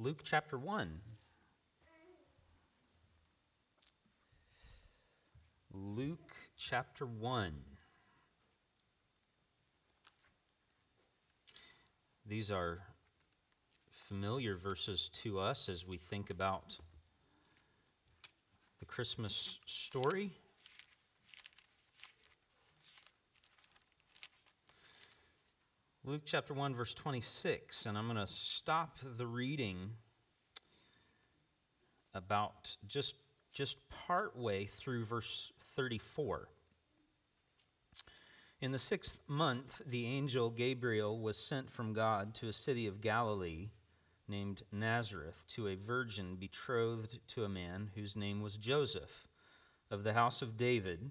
Luke chapter 1. Luke chapter 1. These are familiar verses to us as we think about the Christmas story. Luke chapter 1, verse 26, and I'm going to stop the reading about just, just part way through verse 34. In the sixth month, the angel Gabriel was sent from God to a city of Galilee named Nazareth to a virgin betrothed to a man whose name was Joseph of the house of David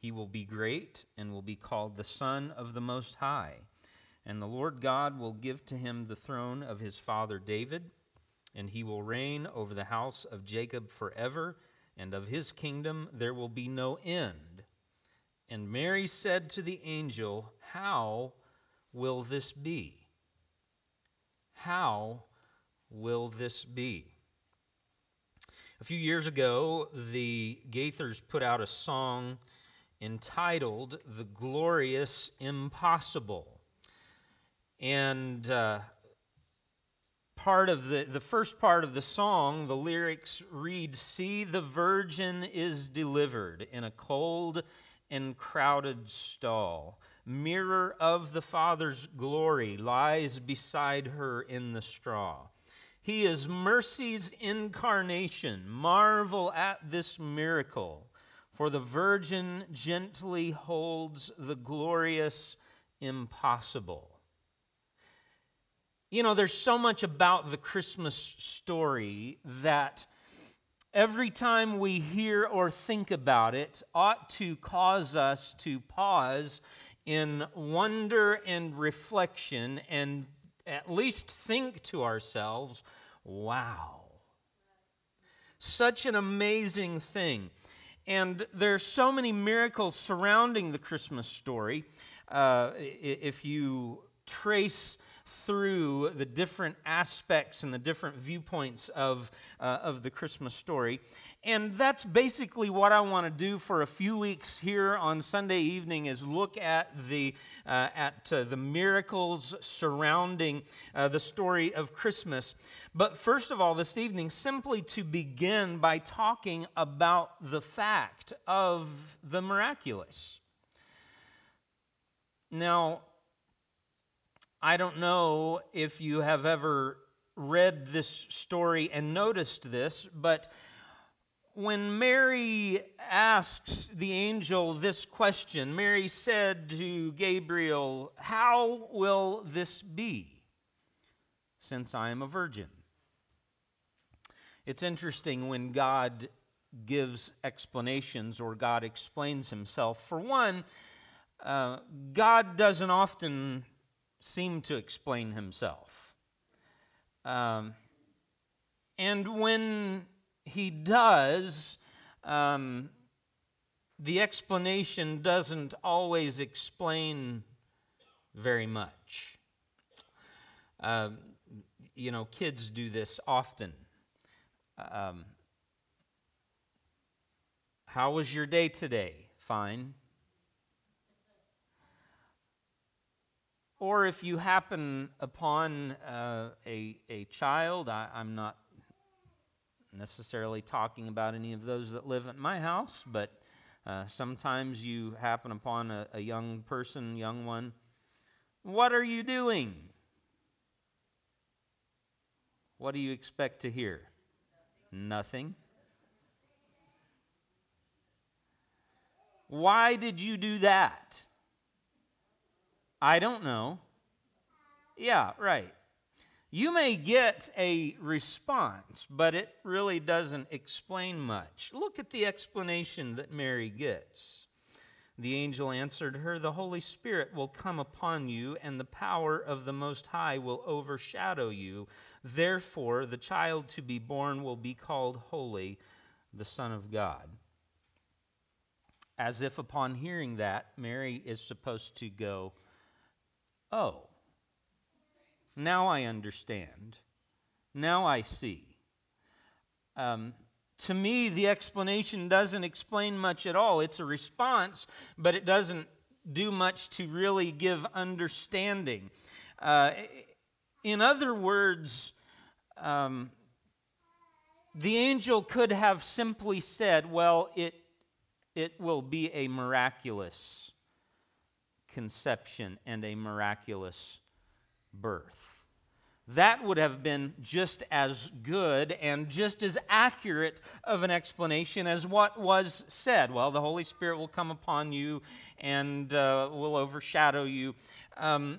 He will be great and will be called the Son of the Most High. And the Lord God will give to him the throne of his father David, and he will reign over the house of Jacob forever, and of his kingdom there will be no end. And Mary said to the angel, How will this be? How will this be? A few years ago, the Gaithers put out a song entitled The Glorious Impossible. And uh, part of the, the first part of the song, the lyrics read See, the virgin is delivered in a cold and crowded stall. Mirror of the Father's glory lies beside her in the straw. He is mercy's incarnation. Marvel at this miracle. For the virgin gently holds the glorious impossible. You know, there's so much about the Christmas story that every time we hear or think about it ought to cause us to pause in wonder and reflection and at least think to ourselves, wow. Such an amazing thing. And there's so many miracles surrounding the Christmas story. Uh, if you trace through the different aspects and the different viewpoints of, uh, of the Christmas story. And that's basically what I want to do for a few weeks here on Sunday evening is look at the, uh, at, uh, the miracles surrounding uh, the story of Christmas. But first of all, this evening, simply to begin by talking about the fact of the miraculous. Now, I don't know if you have ever read this story and noticed this, but when Mary asks the angel this question, Mary said to Gabriel, How will this be, since I am a virgin? It's interesting when God gives explanations or God explains himself. For one, uh, God doesn't often seem to explain himself. Um, and when he does, um, the explanation doesn't always explain very much. Uh, you know, kids do this often. Um, how was your day today? Fine. Or if you happen upon uh, a, a child, I, I'm not necessarily talking about any of those that live at my house, but uh, sometimes you happen upon a, a young person, young one. What are you doing? What do you expect to hear? Nothing. Why did you do that? I don't know. Yeah, right. you may get a response, but it really doesn't explain much. Look at the explanation that Mary gets. The angel answered her, The Holy Spirit will come upon you, and the power of the Most High will overshadow you. Therefore, the child to be born will be called Holy, the Son of God. As if upon hearing that, Mary is supposed to go, Oh, now I understand. Now I see. Um, to me, the explanation doesn't explain much at all. It's a response, but it doesn't do much to really give understanding. Uh, in other words, um, the angel could have simply said, Well, it, it will be a miraculous conception and a miraculous birth that would have been just as good and just as accurate of an explanation as what was said. Well, the Holy Spirit will come upon you and uh, will overshadow you. Um,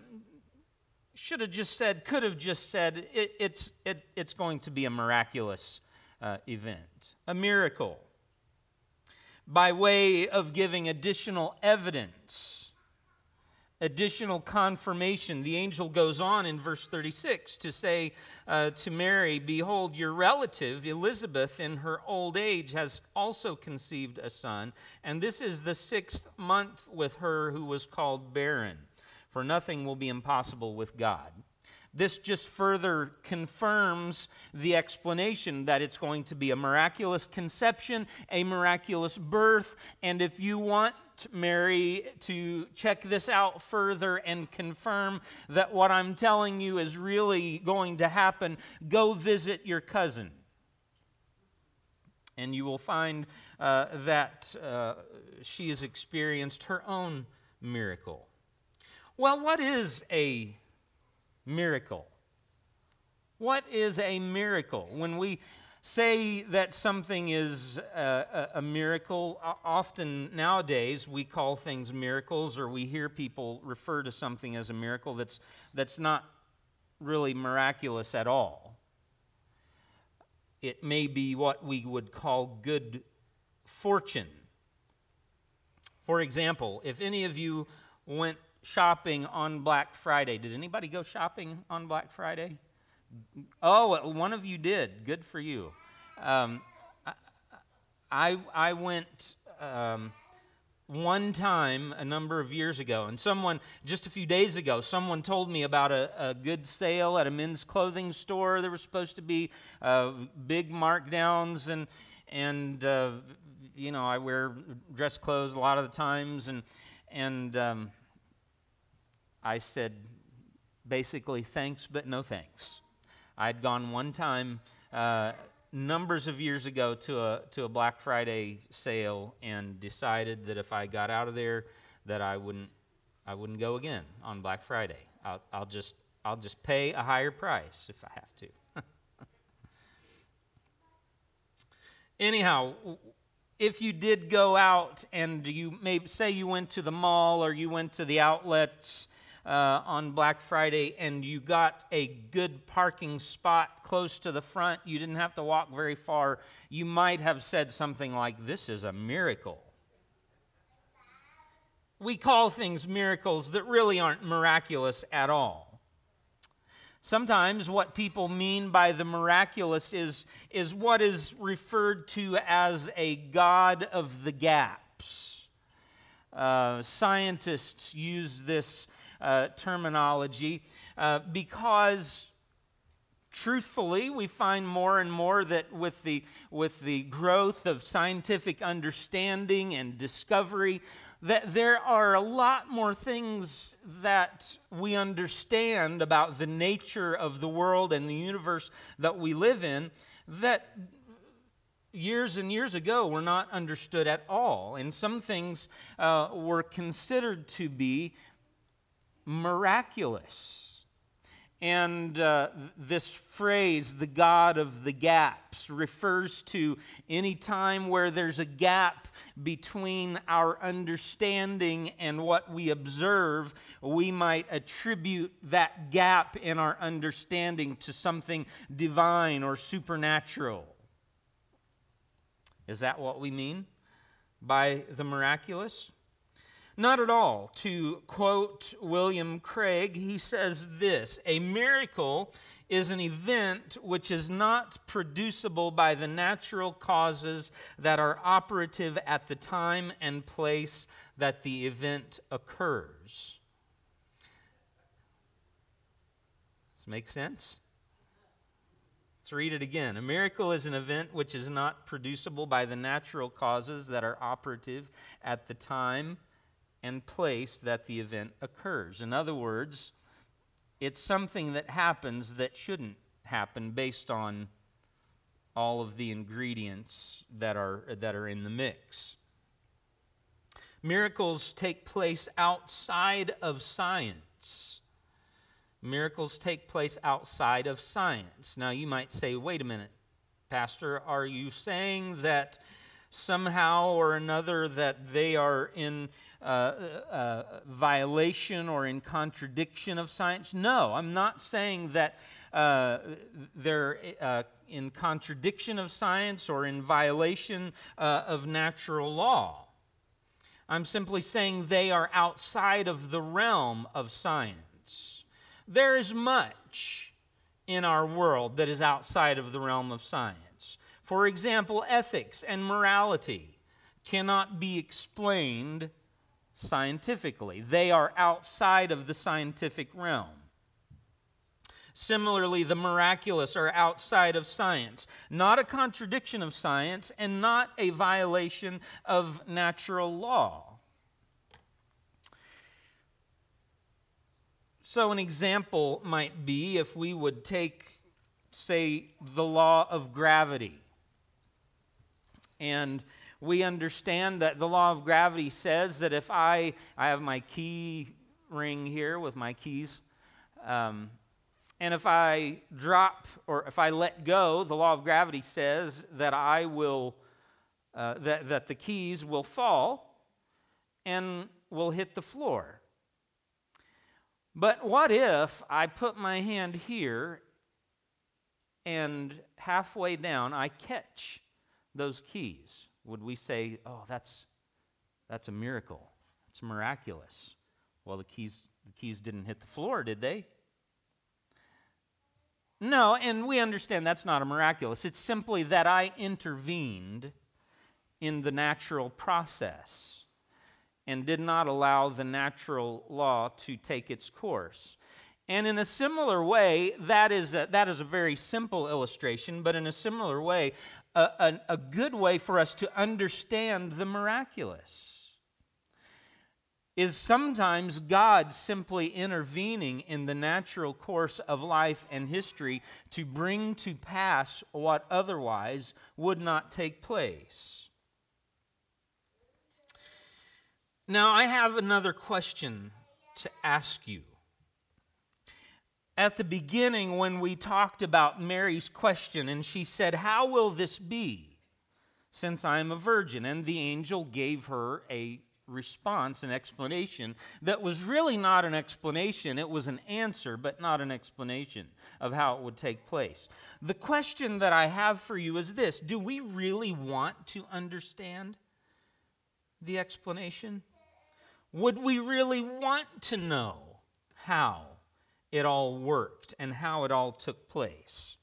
should have just said, could have just said, it, it's, it, it's going to be a miraculous uh, event, a miracle, by way of giving additional evidence additional confirmation. The angel goes on in verse 36 to say uh, to Mary, Behold, your relative Elizabeth in her old age has also conceived a son, and this is the sixth month with her who was called barren, for nothing will be impossible with God. This just further confirms the explanation that it's going to be a miraculous conception, a miraculous birth, and if you want Mary to check this out further and confirm that what I'm telling you is really going to happen, go visit your cousin. And you will find uh, that uh, she has experienced her own miracle. Well, what is a miracle? What is a miracle? When we say that something is uh, a, a, miracle, often nowadays we call things miracles or we hear people refer to something as a miracle that's, that's not really miraculous at all. It may be what we would call good fortune. For example, if any of you went shopping on Black Friday, did anybody go shopping on Black Friday? Oh, one of you did. Good for you. Um, I, I went um, one time a number of years ago, and someone, just a few days ago, someone told me about a, a good sale at a men's clothing store. There were supposed to be uh, big markdowns, and, and uh, you know, I wear dress clothes a lot of the times, and, and um, I said, basically, thanks, but no thanks. I'd gone one time uh, numbers of years ago to a, to a Black Friday sale and decided that if I got out of there, that I wouldn't, I wouldn't go again on Black Friday. I'll, I'll, just, I'll just pay a higher price if I have to. Anyhow, if you did go out and you may say you went to the mall or you went to the outlets uh, on Black Friday and you got a good parking spot close to the front, you didn't have to walk very far, you might have said something like, This is a miracle. We call things miracles that really aren't miraculous at all. Sometimes what people mean by the miraculous is, is what is referred to as a God of the gaps. Uh, scientists use this uh, terminology uh, because truthfully we find more and more that with the with the growth of scientific understanding and discovery that there are a lot more things that we understand about the nature of the world and the universe that we live in that years and years ago were not understood at all. And some things uh, were considered to be miraculous. And uh, this phrase, the God of the gaps, refers to any time where there's a gap between our understanding and what we observe, we might attribute that gap in our understanding to something divine or supernatural. Is that what we mean by the miraculous? Not at all. To quote William Craig, he says this A miracle is an event which is not producible by the natural causes that are operative at the time and place that the event occurs. Does make sense? Let's read it again. A miracle is an event which is not producible by the natural causes that are operative at the time and place that the event occurs. In other words, it's something that happens that shouldn't happen based on all of the ingredients that are, that are in the mix. Miracles take place outside of science. Miracles take place outside of science. Now, you might say, wait a minute, Pastor, are you saying that somehow or another that they are in uh, uh, violation or in contradiction of science. No, I'm not saying that uh, they're uh, in contradiction of science or in violation uh, of natural law. I'm simply saying they are outside of the realm of science. There is much in our world that is outside of the realm of science. For example, ethics and morality cannot be explained scientifically. They are outside of the scientific realm. Similarly, the miraculous are outside of science, not a contradiction of science and not a violation of natural law. So, an example might be if we would take, say, the law of gravity and we understand that the law of gravity says that if I, I have my key ring here with my keys, um, and if I drop or if I let go, the law of gravity says that I will, uh, that, that the keys will fall and will hit the floor. But what if I put my hand here and halfway down I catch those keys? would we say, oh, that's, that's a miracle? It's miraculous. Well, the keys, the keys didn't hit the floor, did they? No, and we understand that's not a miraculous. It's simply that I intervened in the natural process and did not allow the natural law to take its course. And in a similar way, that is a, that is a very simple illustration, but in a similar way, a, a, a good way for us to understand the miraculous is sometimes God simply intervening in the natural course of life and history to bring to pass what otherwise would not take place. Now, I have another question to ask you at the beginning when we talked about Mary's question, and she said, How will this be since I am a virgin? And the angel gave her a response, an explanation that was really not an explanation. It was an answer, but not an explanation of how it would take place. The question that I have for you is this Do we really want to understand the explanation? Would we really want to know how? It all worked and how it all took place.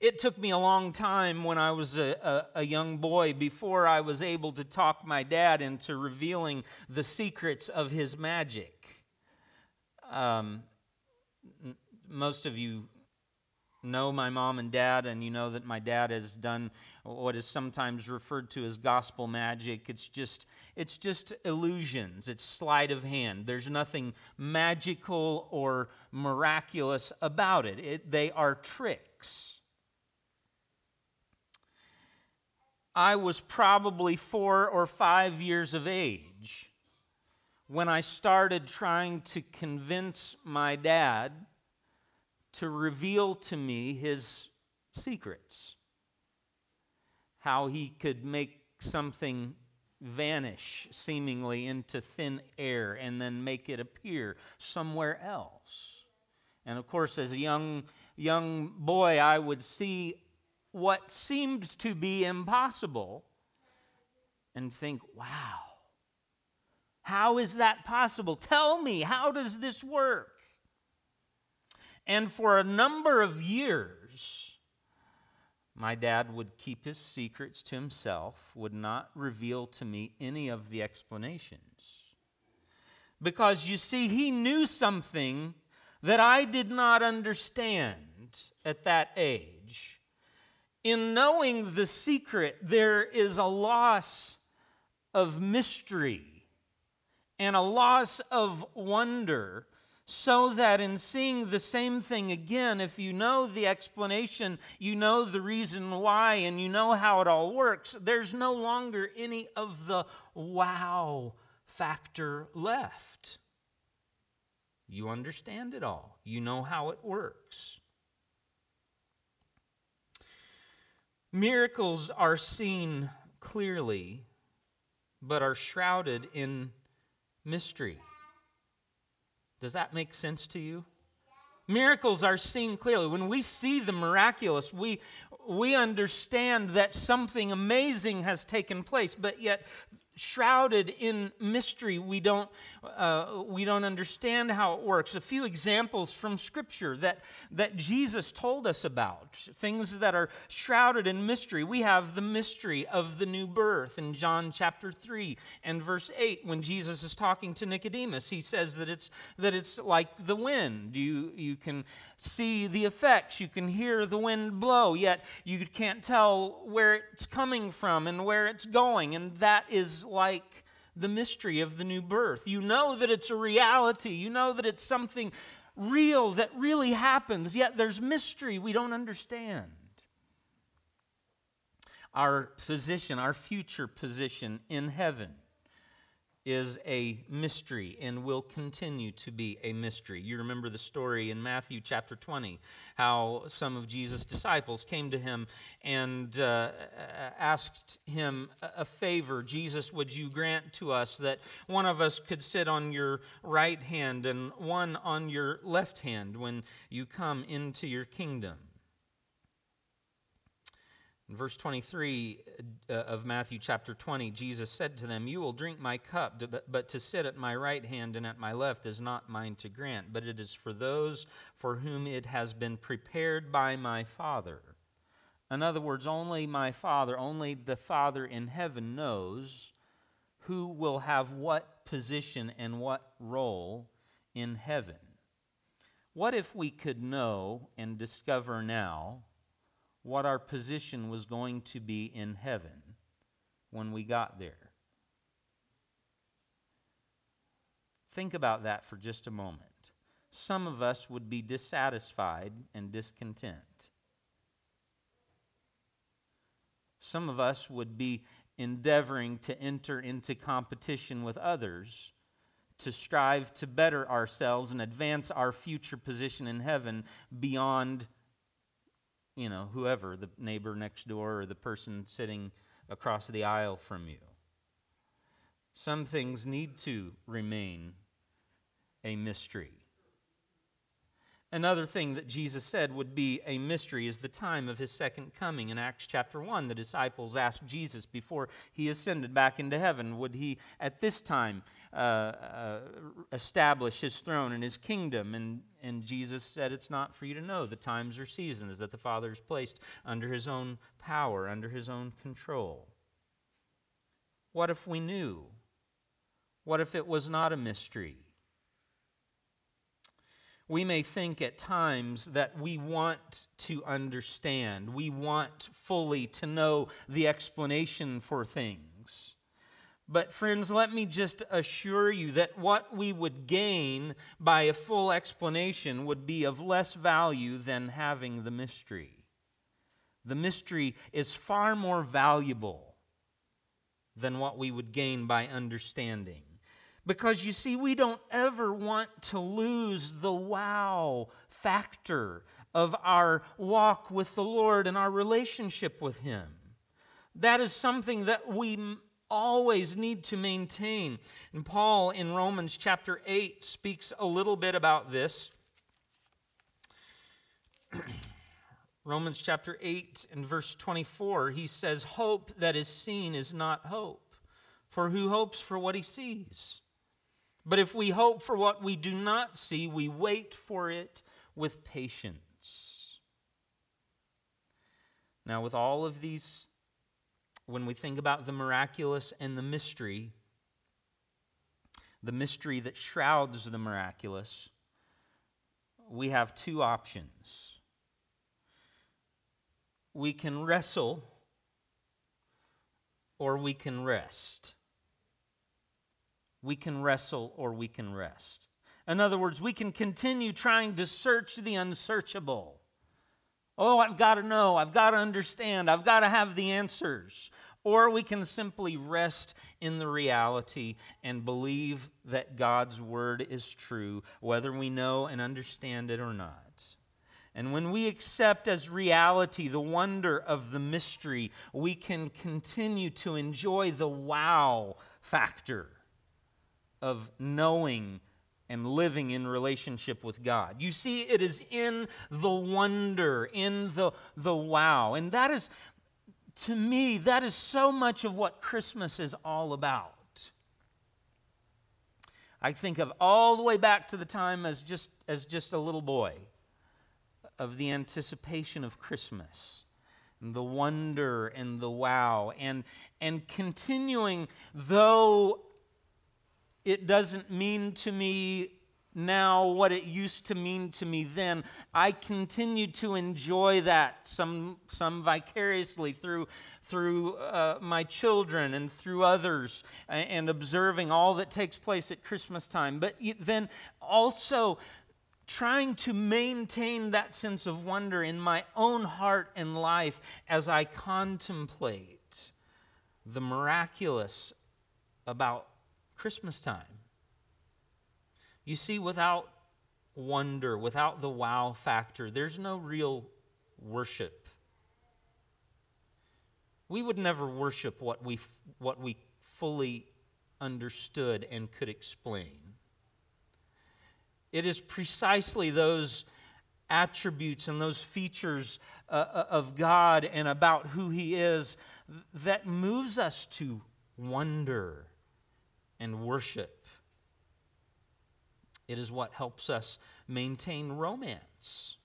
It took me a long time when I was a, a, a, young boy before I was able to talk my dad into revealing the secrets of his magic. Um, most of you know my mom and dad, and you know that my dad has done what is sometimes referred to as gospel magic. It's just it's just illusions. It's sleight of hand. There's nothing magical or miraculous about it. it they are tricks. I was probably 4 or 5 years of age when I started trying to convince my dad to reveal to me his secrets. How he could make something vanish seemingly into thin air and then make it appear somewhere else. And of course, as a young, young boy, I would see what seemed to be impossible and think, wow, how is that possible? Tell me, how does this work? And for a number of years, my dad would keep his secrets to himself, would not reveal to me any of the explanations. Because you see, he knew something that I did not understand at that age. In knowing the secret, there is a loss of mystery and a loss of wonder so that in seeing the same thing again, if you know the explanation, you know the reason why, and you know how it all works, there's no longer any of the wow factor left. You understand it all, you know how it works. Miracles are seen clearly, but are shrouded in mystery. Does that make sense to you? Miracles are seen clearly. When we see the miraculous, we, we understand that something amazing has taken place, but yet shrouded in mystery. We don't, uh, we don't understand how it works. A few examples from Scripture that, that Jesus told us about, things that are shrouded in mystery. We have the mystery of the new birth in John chapter 3 and verse 8. When Jesus is talking to Nicodemus, he says that it's, that it's like the wind. You, you can see the effects, you can hear the wind blow, yet you can't tell where it's coming from and where it's going. And that is like the mystery of the new birth. You know that it's a reality, you know that it's something real that really happens, yet there's mystery we don't understand. Our position, our future position in heaven is a mystery and will continue to be a mystery. You remember the story in Matthew chapter 20, how some of Jesus' disciples came to him and uh, asked him a favor. Jesus, would you grant to us that one of us could sit on your right hand and one on your left hand when you come into your kingdom? In verse 23 uh, of Matthew chapter 20, Jesus said to them, You will drink my cup, but to sit at my right hand and at my left is not mine to grant, but it is for those for whom it has been prepared by my Father. In other words, only my Father, only the Father in heaven knows who will have what position and what role in heaven. What if we could know and discover now? What our position was going to be in heaven when we got there. Think about that for just a moment. Some of us would be dissatisfied and discontent. Some of us would be endeavoring to enter into competition with others to strive to better ourselves and advance our future position in heaven beyond you know, whoever, the neighbor next door or the person sitting across the aisle from you. Some things need to remain a mystery. Another thing that Jesus said would be a mystery is the time of his second coming. In Acts chapter 1, the disciples asked Jesus before he ascended back into heaven, would he at this time uh, uh, establish his throne and his kingdom? And, and Jesus said, It's not for you to know the times or seasons that the Father has placed under his own power, under his own control. What if we knew? What if it was not a mystery? we may think at times that we want to understand, we want fully to know the explanation for things. But, friends, let me just assure you that what we would gain by a full explanation would be of less value than having the mystery. The mystery is far more valuable than what we would gain by understanding. Because you see, we don't ever want to lose the wow factor of our walk with the Lord and our relationship with Him. That is something that we always need to maintain. And Paul in Romans chapter 8 speaks a little bit about this. Romans chapter 8 and verse 24, he says, Hope that is seen is not hope, for who hopes for what he sees? But if we hope for what we do not see, we wait for it with patience. Now, with all of these, when we think about the miraculous and the mystery, the mystery that shrouds the miraculous, we have two options we can wrestle or we can rest. We can wrestle or we can rest. In other words, we can continue trying to search the unsearchable. Oh, I've got to know, I've got to understand, I've got to have the answers. Or we can simply rest in the reality and believe that God's word is true, whether we know and understand it or not. And when we accept as reality the wonder of the mystery, we can continue to enjoy the wow factor of knowing and living in relationship with God. You see, it is in the wonder, in the, the wow. And that is, to me, that is so much of what Christmas is all about. I think of all the way back to the time as just, as just a little boy of the anticipation of Christmas, the wonder and the wow, and, and continuing, though it doesn't mean to me now what it used to mean to me then. I continue to enjoy that, some, some vicariously through, through uh, my children and through others, and observing all that takes place at Christmas time. But then also trying to maintain that sense of wonder in my own heart and life as I contemplate the miraculous about Christmas time. You see, without wonder, without the wow factor, there's no real worship. We would never worship what we, what we fully understood and could explain. It is precisely those attributes and those features uh, uh, of God and about who He is that moves us to wonder and worship. It is what helps us maintain romance.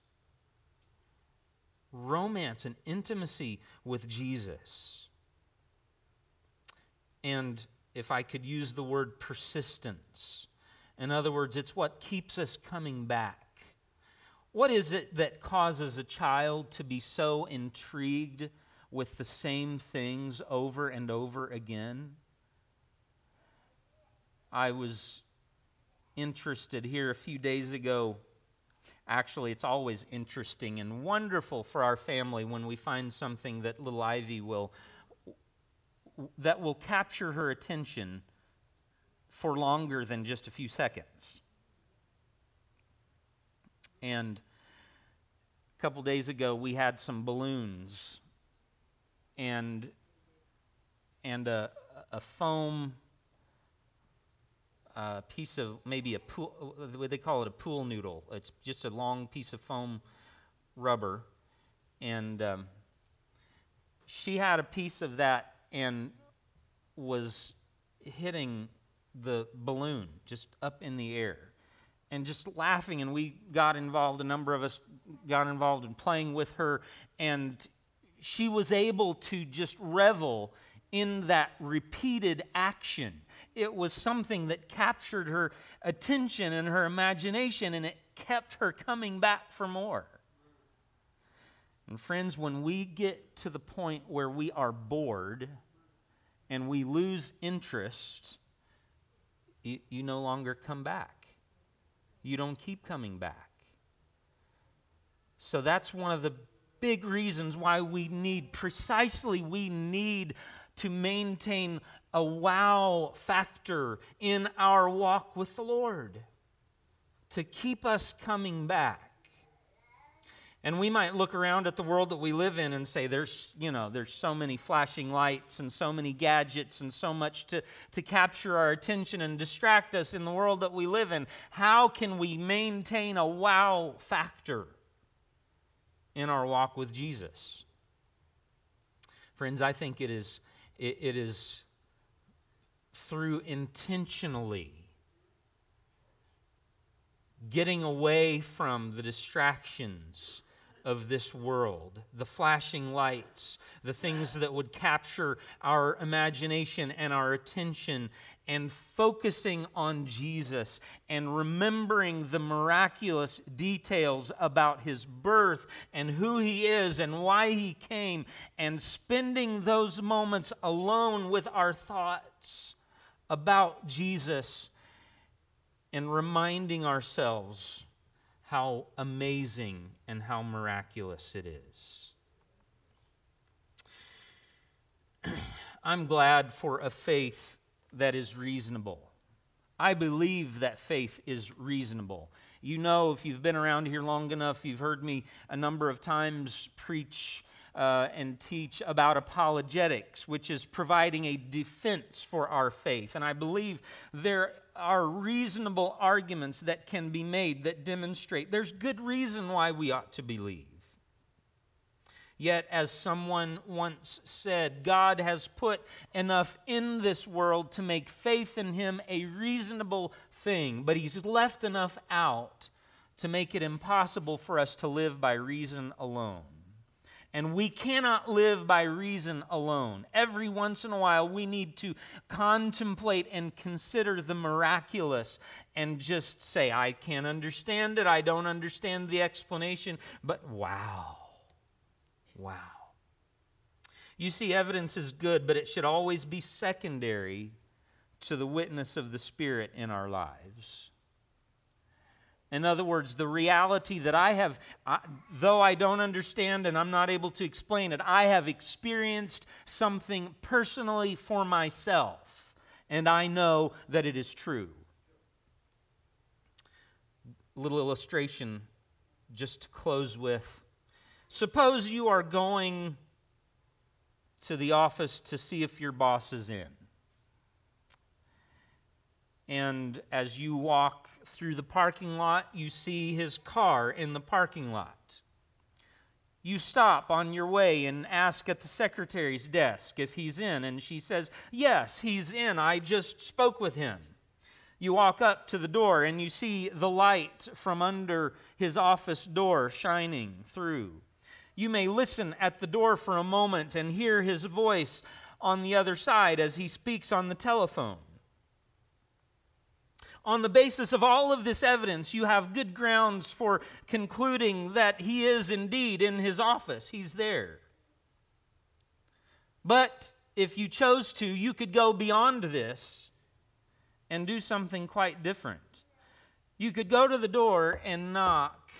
Romance and intimacy with Jesus. And if I could use the word persistence, in other words, it's what keeps us coming back. What is it that causes a child to be so intrigued with the same things over and over again? I was interested here a few days ago. Actually, it's always interesting and wonderful for our family when we find something that little Ivy will that will capture her attention for longer than just a few seconds. And a couple days ago, we had some balloons and, and a, a foam uh, piece of maybe a pool, they call it a pool noodle. It's just a long piece of foam rubber. And um, she had a piece of that and was hitting the balloon just up in the air and just laughing. And we got involved, a number of us got involved in playing with her, and she was able to just revel in that repeated action. It was something that captured her attention and her imagination, and it kept her coming back for more. And, friends, when we get to the point where we are bored and we lose interest, you, you no longer come back. You don't keep coming back. So that's one of the big reasons why we need, precisely, we need to maintain a wow factor in our walk with the Lord to keep us coming back. And we might look around at the world that we live in and say, there's, you know, there's so many flashing lights and so many gadgets and so much to, to capture our attention and distract us in the world that we live in. How can we maintain a wow factor in our walk with Jesus? Friends, I think it is, it, it is through intentionally getting away from the distractions of this world, the flashing lights, the things that would capture our imagination and our attention, and focusing on Jesus and remembering the miraculous details about his birth and who he is and why he came, and spending those moments alone with our thoughts about Jesus and reminding ourselves how amazing and how miraculous it is. I'm glad for a faith that is reasonable. I believe that faith is reasonable. You know, if you've been around here long enough, you've heard me a number of times preach uh, and teach about apologetics, which is providing a defense for our faith. And I believe there are reasonable arguments that can be made that demonstrate there's good reason why we ought to believe. Yet, as someone once said, God has put enough in this world to make faith in Him a reasonable thing, but He's left enough out to make it impossible for us to live by reason alone. And we cannot live by reason alone. Every once in a while, we need to contemplate and consider the miraculous and just say, I can't understand it. I don't understand the explanation. But wow. Wow. You see, evidence is good, but it should always be secondary to the witness of the Spirit in our lives. In other words, the reality that I have, I, though I don't understand and I'm not able to explain it, I have experienced something personally for myself, and I know that it is true. Little illustration just to close with. Suppose you are going to the office to see if your boss is in. And as you walk through the parking lot, you see his car in the parking lot. You stop on your way and ask at the secretary's desk if he's in, and she says, Yes, he's in. I just spoke with him. You walk up to the door and you see the light from under his office door shining through. You may listen at the door for a moment and hear his voice on the other side as he speaks on the telephone on the basis of all of this evidence, you have good grounds for concluding that he is indeed in his office. He's there. But if you chose to, you could go beyond this and do something quite different. You could go to the door and knock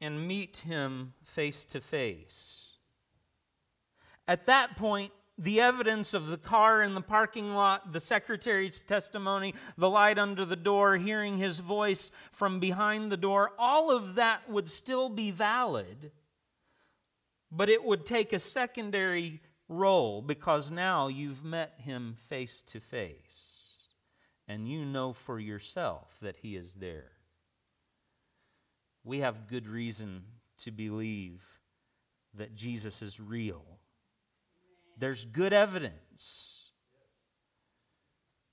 and meet him face to face. At that point, the evidence of the car in the parking lot, the secretary's testimony, the light under the door, hearing his voice from behind the door, all of that would still be valid, but it would take a secondary role because now you've met him face to face and you know for yourself that he is there. We have good reason to believe that Jesus is real there's good evidence.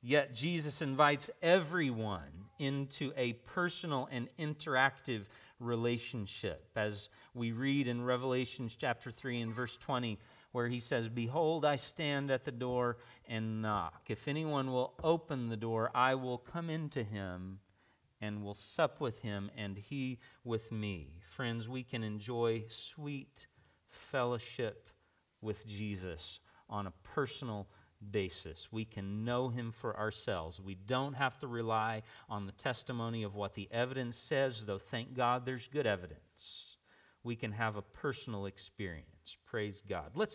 Yet Jesus invites everyone into a personal and interactive relationship. As we read in Revelation chapter 3 and verse 20, where he says, Behold, I stand at the door and knock. If anyone will open the door, I will come into him and will sup with him and he with me. Friends, we can enjoy sweet fellowship with Jesus on a personal basis. We can know him for ourselves. We don't have to rely on the testimony of what the evidence says, though thank God there's good evidence. We can have a personal experience. Praise God. Let's